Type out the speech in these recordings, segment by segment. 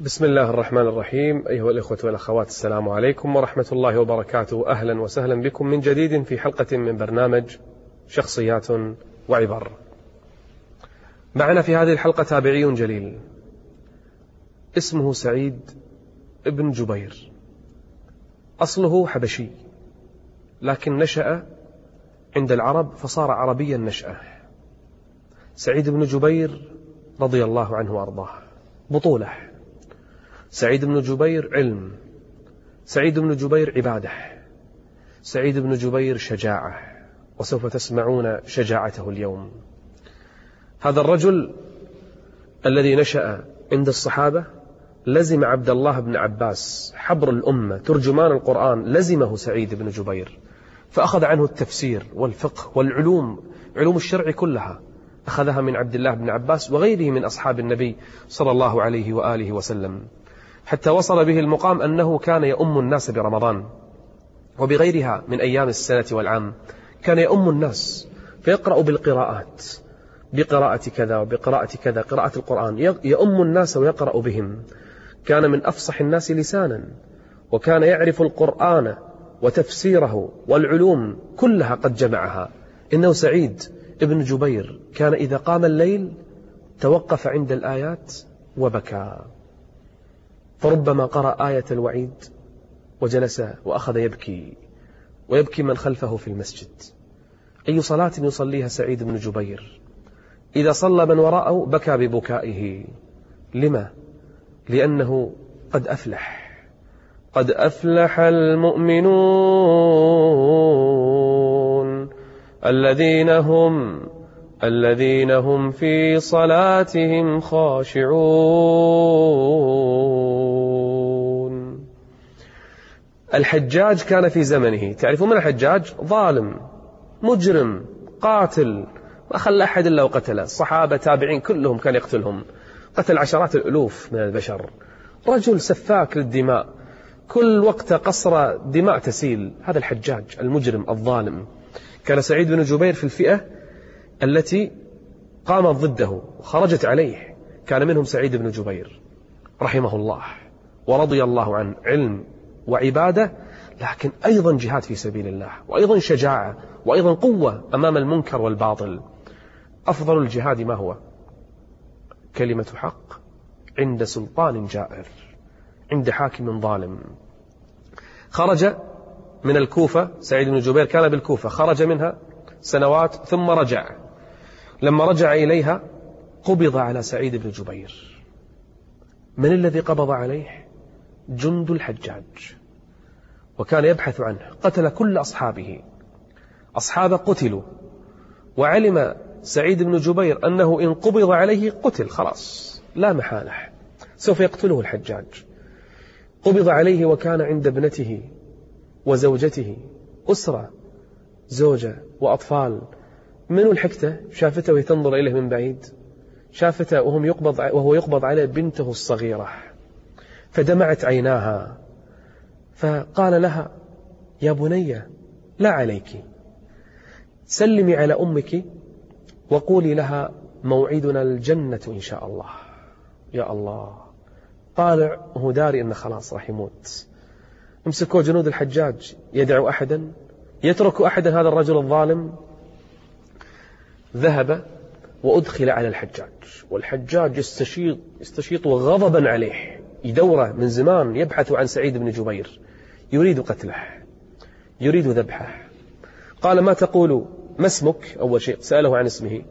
بسم الله الرحمن الرحيم. أيها الإخوة والأخوات السلام عليكم ورحمة الله وبركاته. أهلا وسهلا بكم من جديد في حلقة من برنامج شخصيات وعبر. معنا في هذه الحلقة تابعي جليل. اسمه سعيد ابن جبير. أصله حبشي لكن نشأ عند العرب فصار عربيا نشأة. سعيد بن جبير رضي الله عنه وأرضاه. بطولة. سعيد بن جبير علم. سعيد بن جبير عبادة. سعيد بن جبير شجاعة. وسوف تسمعون شجاعته اليوم. هذا الرجل الذي نشأ عند الصحابة لزم عبد الله بن عباس حبر الأمة ترجمان القرآن لزمه سعيد بن جبير. فأخذ عنه التفسير والفقه والعلوم علوم الشرع كلها. أخذها من عبد الله بن عباس وغيره من أصحاب النبي صلى الله عليه وآله وسلم. حتى وصل به المقام أنه كان يؤم الناس برمضان. وبغيرها من أيام السنة والعام كان يؤم الناس فيقرأ بالقراءات بقراءة كذا وبقراءة كذا قراءة القرآن يؤم الناس ويقرأ بهم. كان من أفصح الناس لسانا وكان يعرف القرآن وتفسيره والعلوم كلها قد جمعها. إنه سعيد ابن جبير كان إذا قام الليل توقف عند الآيات وبكى. فربما قرأ آية الوعيد وجلس وأخذ يبكي ويبكي من خلفه في المسجد. أي صلاة يصليها سعيد بن جبير؟ إذا صلى من وراءه بكى ببكائه. لما؟ لأنه قد أفلح. قد أفلح المؤمنون الذين هم الذين هم في صلاتهم خاشعون. الحجاج كان في زمنه. تعرفون من الحجاج؟ ظالم مجرم قاتل. ما خلى أحد إلا وقتله. الصحابة تابعين كلهم كان يقتلهم. قتل عشرات الألوف من البشر. رجل سفاك للدماء. كل وقت قصر دماء تسيل. هذا الحجاج المجرم الظالم. كان سعيد بن جبير في الفئة التي قامت ضده وخرجت عليه. كان منهم سعيد بن جبير رحمه الله ورضي الله عنه علم وعبادة لكن أيضا جهاد في سبيل الله وأيضا شجاعة وأيضا قوة أمام المنكر والباطل. أفضل الجهاد ما هو؟ كلمة حق عند سلطان جائر عند حاكم ظالم. خرج من الكوفة سعيد بن جبير كان بالكوفة خرج منها سنوات ثم رجع. لما رجع إليها قبض على سعيد بن جبير. من الذي قبض عليه؟ جند الحجاج. وكان يبحث عنه. قتل كل أصحابه. أصحابه قتلوا. وعلم سعيد بن جبير أنه إن قبض عليه قتل خلاص لا محالة. سوف يقتله الحجاج. قبض عليه وكان عند ابنته وزوجته أسرة زوجة وأطفال. من الحكته شافته وهي تنظر إليه من بعيد. شافته وهم يقبض وهو يقبض عليه بنته الصغيرة. فدمعت عيناها. فقال لها يا بني لا عليك. سلمي على أمك وقولي لها موعدنا الجنة إن شاء الله. يا الله. طالع وهو داري أنه خلاص راح يموت. امسكوا جنود الحجاج يدعو أحدا يترك أحدا هذا الرجل الظالم. ذهب وأدخل على الحجاج. والحجاج يستشيط, يستشيط غضبا عليه يدوره من زمان يبحث عن سعيد بن جبير. يريد قتله يريد ذبحه. قال ما تقول ما اسمك؟ أول شيء سأله عن اسمه.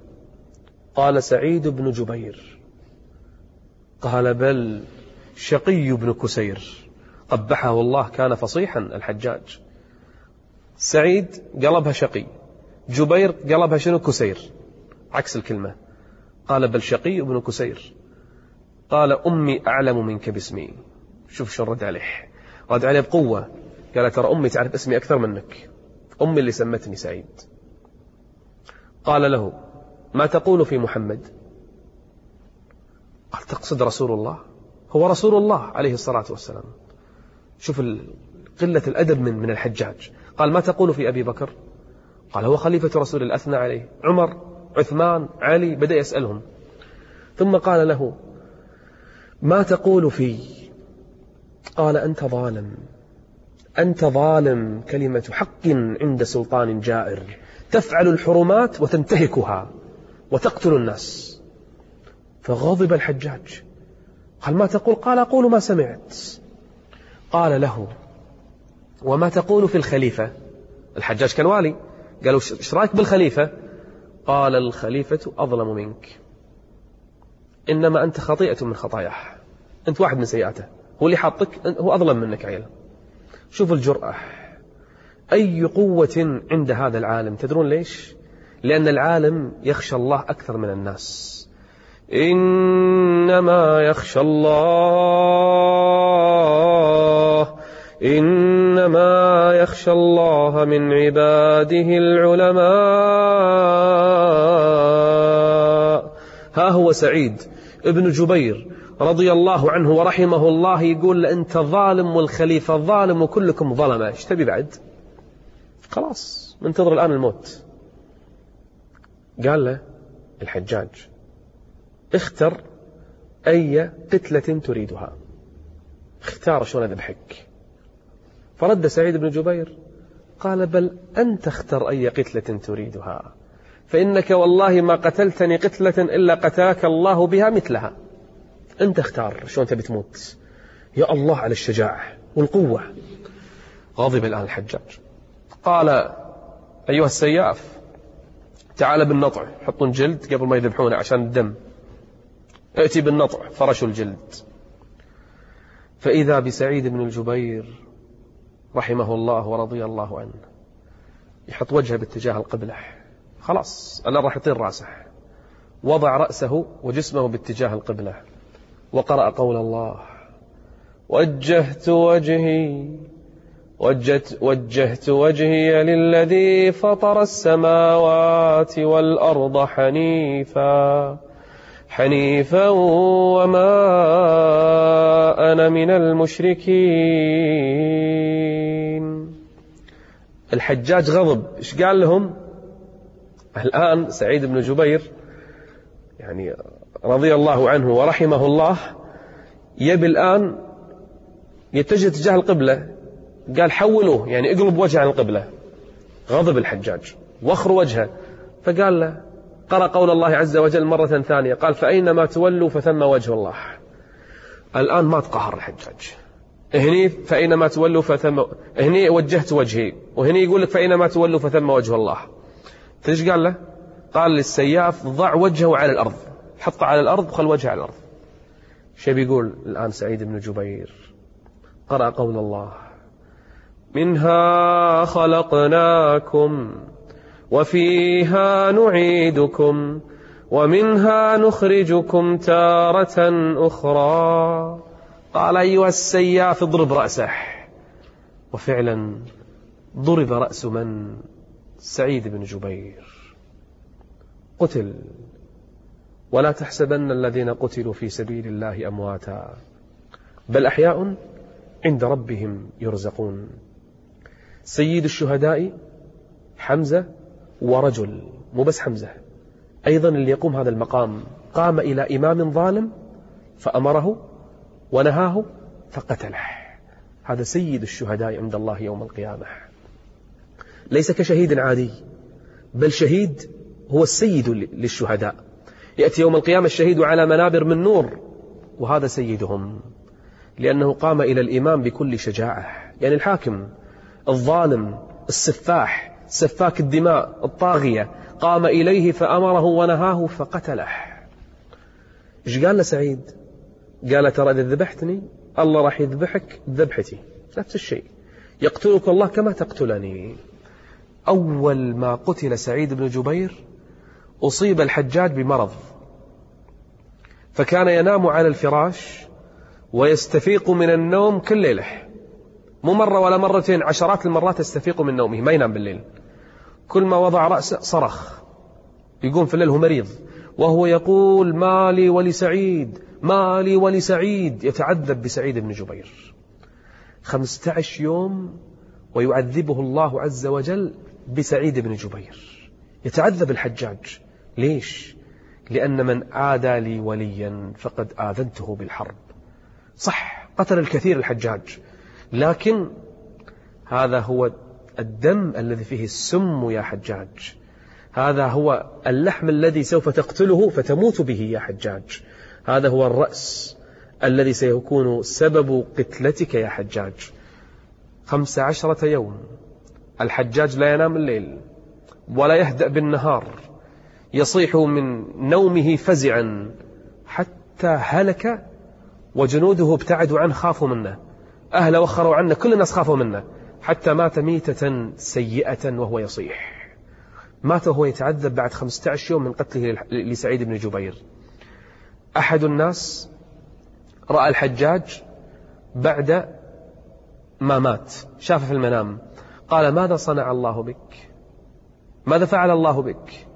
قال سعيد بن جبير. قال بل شقي بن كسير. قبحه الله كان فصيحا الحجاج. سعيد قلبها شقي جبير قلبها شنو؟ كسير. عكس الكلمة. قال بل شقي بن كسير. قال أمي أعلم منك باسمي. شوف شو رد عليه. رد عليه بقوة. قال ترى أمي تعرف اسمي أكثر منك. أمي اللي سمتني سعيد. قال له ما تقول في محمد؟ قال تقصد رسول الله؟ هو رسول الله عليه الصلاة والسلام. شوف قلة الأدب من من الحجاج. قال ما تقول في أبي بكر؟ قال هو خليفة رسول الله أثنى عليه. عمر عثمان علي بدأ يسألهم. ثم قال له ما تقول في قال أنت ظالم. أنت ظالم كلمة حق عند سلطان جائر. تفعل الحرمات وتنتهكها وتقتل الناس. فغضب الحجاج. قال ما تقول؟ قال أقول ما سمعت. قال له وما تقول في الخليفة؟ الحجاج كان والي. قالوا إيش رأيك بالخليفة؟ قال الخليفة أظلم منك. إنما أنت خطيئة من خطاياه. أنت واحد من سيئاته. هو اللي حاطك هو أظلم منك عيل شوف الجرأة. أي قوة عند هذا العالم؟ تدرون ليش؟ لأن العالم يخشى الله أكثر من الناس. إنما يخشى الله إنما يخشى الله من عباده العلماء. ها هو سعيد. ابن جبير. رضي الله عنه ورحمه الله يقول أنت ظالم والخليفة ظالم وكلكم ظلمة. إيش تبي بعد؟ خلاص منتظر الآن الموت. قال له الحجاج اختر أي قتلة تريدها. اختار شلون أذبحك فرد سعيد بن جبير قال بل أنت اختر أي قتلة تريدها. فإنك والله ما قتلتني قتلة إلا قتلك الله بها مثلها. أنت اختار شلون تبي تموت. يا الله على الشجاعة والقوة. غضب الآن الحجاج. قال أيها السياف تعال بالنطع. حطون جلد قبل ما يذبحونه عشان الدم. ائتي بالنطع فرشوا الجلد. فإذا بسعيد بن الجبير رحمه الله ورضي الله عنه يحط وجهه باتجاه القبلة. خلاص أنا راح يطير راسه. وضع رأسه وجسمه باتجاه القبلة. وقرأ قول الله. وجهت وجهي وجهت, وجهت وجهي للذي فطر السماوات والأرض حنيفا حنيفا وما أنا من المشركين. الحجاج غضب. إيش قال لهم؟ الآن سعيد بن جبير يعني رضي الله عنه ورحمه الله يبي الآن يتجه تجاه القبلة. قال حولوه يعني اقلب وجهه عن القبلة. غضب الحجاج واخر وجهه. فقال له قرأ قول الله عز وجل مرة ثانية قال فأينما تولوا فثم وجه الله. الآن ما تقهر الحجاج. هني فأينما تولوا فثم هني وجهت وجهي وهني يقول لك فأينما تولوا فثم وجه الله. إيش قال له؟ قال للسياف ضع وجهه على الأرض. حطه على الأرض وخل وجهه على الأرض. شو بيقول الآن سعيد بن جبير؟ قرأ قول الله. منها خلقناكم وفيها نعيدكم ومنها نخرجكم تارة أخرى. قال أيها السياف اضرب رأسه. وفعلا ضرب رأس من؟ سعيد بن جبير. قتل. ولا تحسبن الذين قتلوا في سبيل الله أمواتا. بل أحياء عند ربهم يرزقون. سيد الشهداء حمزة ورجل مو بس حمزة أيضا اللي يقوم هذا المقام. قام إلى إمام ظالم فأمره ونهاه فقتله. هذا سيد الشهداء عند الله يوم القيامة. ليس كشهيد عادي بل شهيد هو السيد للشهداء. يأتي يوم القيامة الشهيد على منابر من نور وهذا سيدهم لأنه قام إلى الإمام بكل شجاعة. يعني الحاكم الظالم السفاح سفاك الدماء الطاغية قام إليه فأمره ونهاه فقتله. إيش قال له سعيد؟ قال ترى إذا ذبحتني الله راح يذبحك ذبحتي. نفس الشيء. يقتلك الله كما تقتلني. أول ما قتل سعيد بن جبير أصيب الحجاج بمرض فكان ينام على الفراش ويستفيق من النوم كل ليلة مو مرة ولا مرتين عشرات المرات يستفيق من نومه ما ينام بالليل. كل ما وضع رأسه صرخ. يقوم في الليل هو مريض. وهو يقول مالي ولسعيد مالي ولسعيد. يتعذب بسعيد بن جبير. خمسة عشر يوم ويعذبه الله عز وجل بسعيد بن جبير. يتعذب الحجاج. ليش؟ لأن من عادى لي وليا فقد آذنته بالحرب. صح قتل الكثير الحجاج لكن هذا هو الدم الذي فيه السم يا حجاج. هذا هو اللحم الذي سوف تقتله فتموت به يا حجاج. هذا هو الرأس الذي سيكون سبب قتلتك يا حجاج. خمس عشرة يوم. الحجاج لا ينام الليل ولا يهدأ بالنهار. يصيح من نومه فزعا. حتى هلك وجنوده ابتعدوا عنه خافوا منه. أهله وخروا عنه كل الناس خافوا منه. حتى مات ميتة سيئة وهو يصيح. مات وهو يتعذب بعد 15 يوم من قتله لسعيد بن جبير. أحد الناس رأى الحجاج بعد ما مات شاف في المنام. قال ماذا صنع الله بك؟ ماذا فعل الله بك؟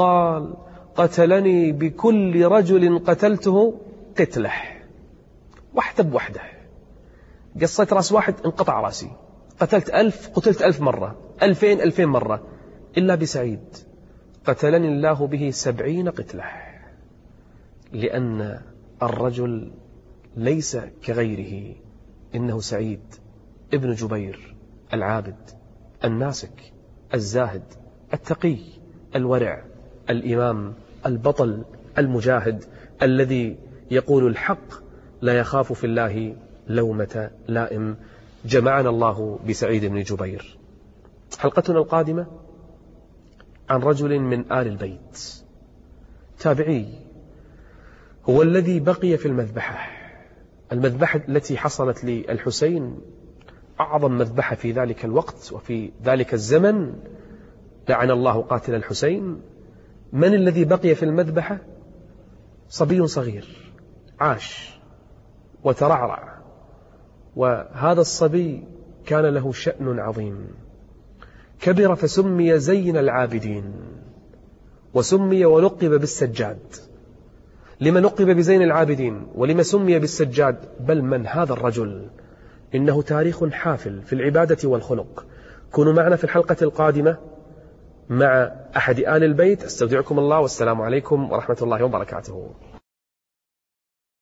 قال قتلني بكل رجل قتلته قتله. وحده بوحده. قصيت راس واحد انقطع رأسي. قتلت ألف قتلت ألف مرة. ألفين ألفين مرة. إلا بسعيد. قتلني الله به سبعين قتلة. لأن الرجل ليس كغيره. إنه سعيد ابن جبير العابد الناسك الزاهد التقي الورع. الإمام البطل المجاهد الذي يقول الحق لا يخاف في الله لومة لائم. جمعنا الله بسعيد بن جبير. حلقتنا القادمة عن رجل من آل البيت. تابعي هو الذي بقي في المذبحة. المذبحة التي حصلت للحسين أعظم مذبحة في ذلك الوقت وفي ذلك الزمن. لعن الله قاتل الحسين. من الذي بقي في المذبحة؟ صبي صغير عاش وترعرع. وهذا الصبي كان له شأن عظيم. كبر فسمي زين العابدين وسمي ولقب بالسجاد. لما لقب بزين العابدين ولما سمي بالسجاد؟ بل من هذا الرجل؟ إنه تاريخ حافل في العبادة والخلق. كونوا معنا في الحلقة القادمة. مع أحد آل البيت. أستودعكم الله والسلام عليكم ورحمة الله وبركاته.